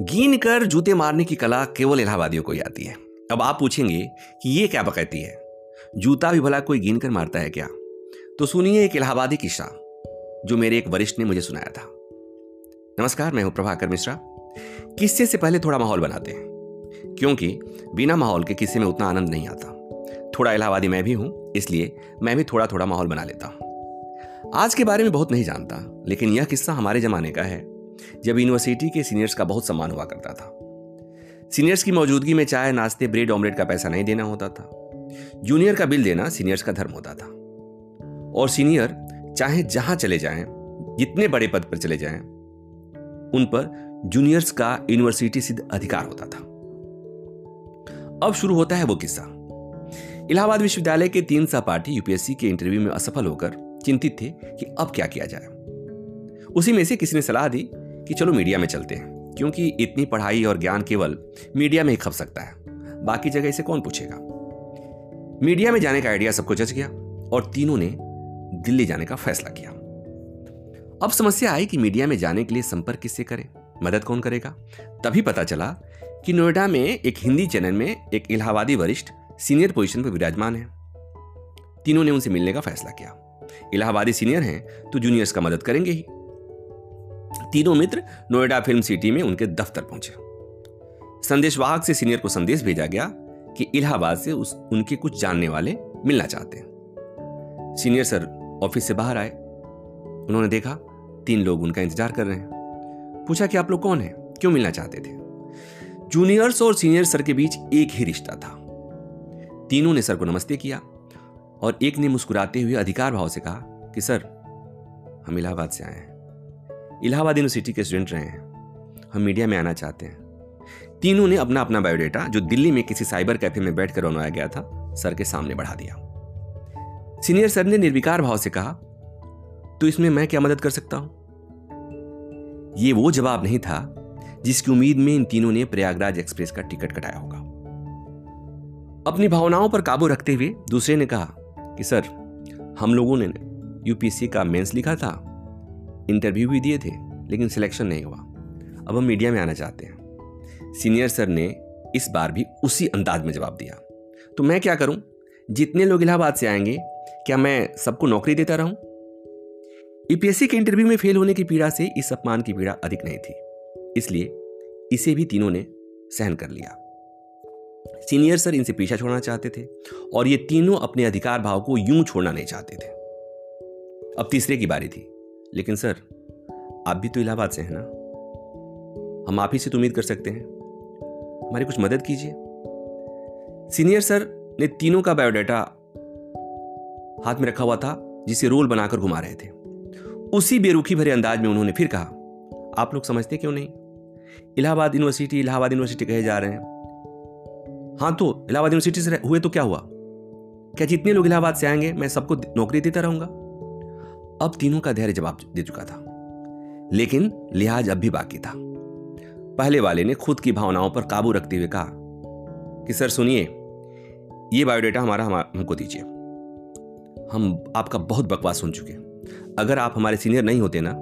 गिन कर जूते मारने की कला केवल इलाहाबादियों को ही आती है। अब आप पूछेंगे कि ये क्या बकैती है? जूता भी भला कोई गिन कर मारता है क्या? तो सुनिए एक इलाहाबादी किस्सा, जो मेरे एक वरिष्ठ ने मुझे सुनाया था। नमस्कार, मैं हूँ प्रभाकर मिश्रा। किस्से से पहले थोड़ा माहौल बनाते हैं, क्योंकि बिना माहौल के किस्से में उतना आनंद नहीं आता। थोड़ा इलाहाबादी मैं भी हूँ, इसलिए मैं भी थोड़ा थोड़ा माहौल बना लेता हूँ। आज के बारे में बहुत नहीं जानता, लेकिन यह किस्सा हमारे जमाने का है। जब यूनिवर्सिटी के सीनियर्स का बहुत सम्मान हुआ करता था। सीनियर्स की मौजूदगी में चाय, नाश्ते, ब्रेड, ऑमलेट का पैसा नहीं देना होता था। जूनियर का बिल देना सीनियर्स का धर्म होता था। और सीनियर चाहे जहाँ चले जाएँ, जितने बड़े पद पर चले जाएँ, उन पर जूनियर्स का यूनिवर्सिटी सिद्ध अधिकार होता था। अब शुरू होता है वो किस्सा। इलाहाबाद विश्वविद्यालय के तीन सहपाठी यूपीएससी के इंटरव्यू में असफल होकर चिंतित थे कि अब क्या किया जाए। उसी में से किसी ने सलाह दी कि चलो मीडिया में चलते हैं, क्योंकि इतनी पढ़ाई और ज्ञान केवल मीडिया में ही खप सकता है। बाकी जगह इसे कौन पूछेगा? मीडिया में जाने का आइडिया सबको जच गया, और तीनों ने दिल्ली जाने का फैसला किया। अब समस्या आई कि मीडिया में जाने के लिए संपर्क किससे करें? मदद कौन करेगा? तभी पता चला कि नोएडा में एक हिंदी चैनल में एक इलाहाबादी वरिष्ठ सीनियर पोजीशन पर विराजमान है। तीनों ने उनसे मिलने का फैसला किया। इलाहाबादी सीनियर हैं तो जूनियर्स का मदद करेंगे ही। तीनों मित्र नोएडा फ़िल्म सिटी में उनके दफ्तर पहुँचे। संदेशवाहक से सीनियर को संदेश भेजा गया कि इलाहाबाद से उस, उनके कुछ जानने वाले मिलना चाहते हैं। सीनियर सर ऑफ़िस से बाहर आए। उन्होंने देखा, तीन लोग उनका इंतज़ार कर रहे हैं। पूछा कि आप लोग कौन हैं? क्यों मिलना चाहते थे? जूनियर्स और सीनियर सर के बीच एक ही रिश्ता था। तीनों ने सर को नमस्ते किया और एक ने मुस्कुराते हुए अधिकार भाव से कहा कि, सर, हम इलाहाबाद से आए हैं। इलाहाबाद यूनिवर्सिटी के स्टूडेंट रहे हैं। हम मीडिया में आना चाहते हैं। तीनों ने अपना अपना बायोडेटा, जो दिल्ली में किसी साइबर कैफ़े में बैठकर बनवाया गया था, सर के सामने बढ़ा दिया। सीनियर सर ने निर्विकार भाव से कहा तो इसमें मैं क्या मदद कर सकता हूँ? यह वो जवाब नहीं था, जिसकी उम्मीद में इन तीनों ने प्रयागराज एक्सप्रेस का टिकट कटाया होगा। अपनी भावनाओं पर काबू रखते हुए दूसरे ने कहा कि, सर, हम लोगों ने यूपीएससी का मेंस लिखा था इंटरव्यू भी दिए थे, लेकिन सिलेक्शन नहीं हुआ। अब हम मीडिया में आना चाहते हैं। सीनियर सर ने इस बार भी उसी अंदाज में जवाब दिया। तो मैं क्या करूँ? जितने लोग इलाहाबाद से आएँगे, क्या मैं सबको नौकरी देता रहूँ? यूपीएससी के इंटरव्यू में फेल होने की पीड़ा से इस अपमान की पीड़ा अधिक नहीं थी। इसलिए इसे भी तीनों ने सहन कर लिया। सीनियर सर इनसे पीछा छोड़ना चाहते थे, और ये तीनों अपने अधिकार भाव को यूँ छोड़ना नहीं चाहते थे। अब तीसरे की बारी थी। लेकिन सर, आप भी तो इलाहाबाद से हैं ना? हम आप ही से तो उम्मीद कर सकते हैं। हमारी कुछ मदद कीजिए। सीनियर सर ने तीनों का बायोडाटा हाथ में रखा हुआ था, जिसे रोल बनाकर घुमा रहे थे। उसी बेरुखी भरे अंदाज में उन्होंने फिर कहा, आप लोग समझते क्यों नहीं? इलाहाबाद यूनिवर्सिटी इलाहाबाद यूनिवर्सिटी कहे जा रहे हैं। हाँ तो इलाहाबाद यूनिवर्सिटी से हुए तो क्या हुआ? क्या जितने लोग इलाहाबाद से आएँगे, मैं सबको नौकरी देता रहूँगा? अब तीनों का धैर्य जवाब दे चुका था। लेकिन लिहाज अब भी बाकी था। पहले वाले ने खुद की भावनाओं पर काबू रखते हुए कहा कि, सर, सुनिए, ये बायोडेटा हमारा हमको दीजिए। हम आपका बहुत बकवास सुन चुके अगर आप हमारे सीनियर नहीं होते ना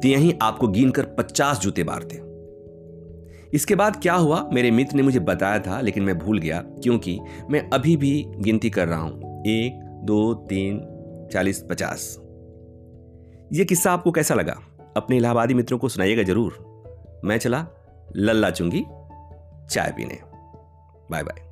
तो यहीं आपको गिन कर पचास जूते मारते इसके बाद क्या हुआ, मेरे मित्र ने मुझे बताया था, लेकिन मैं भूल गया, क्योंकि मैं अभी भी गिनती कर रहा हूँ। एक, दो, तीन, चालीस, पचास। ये किस्सा आपको कैसा लगा? अपने इलाहाबादी मित्रों को सुनाइएगा ज़रूर। मैं चला, लल्ला चुंगी, चाय पीने। Bye bye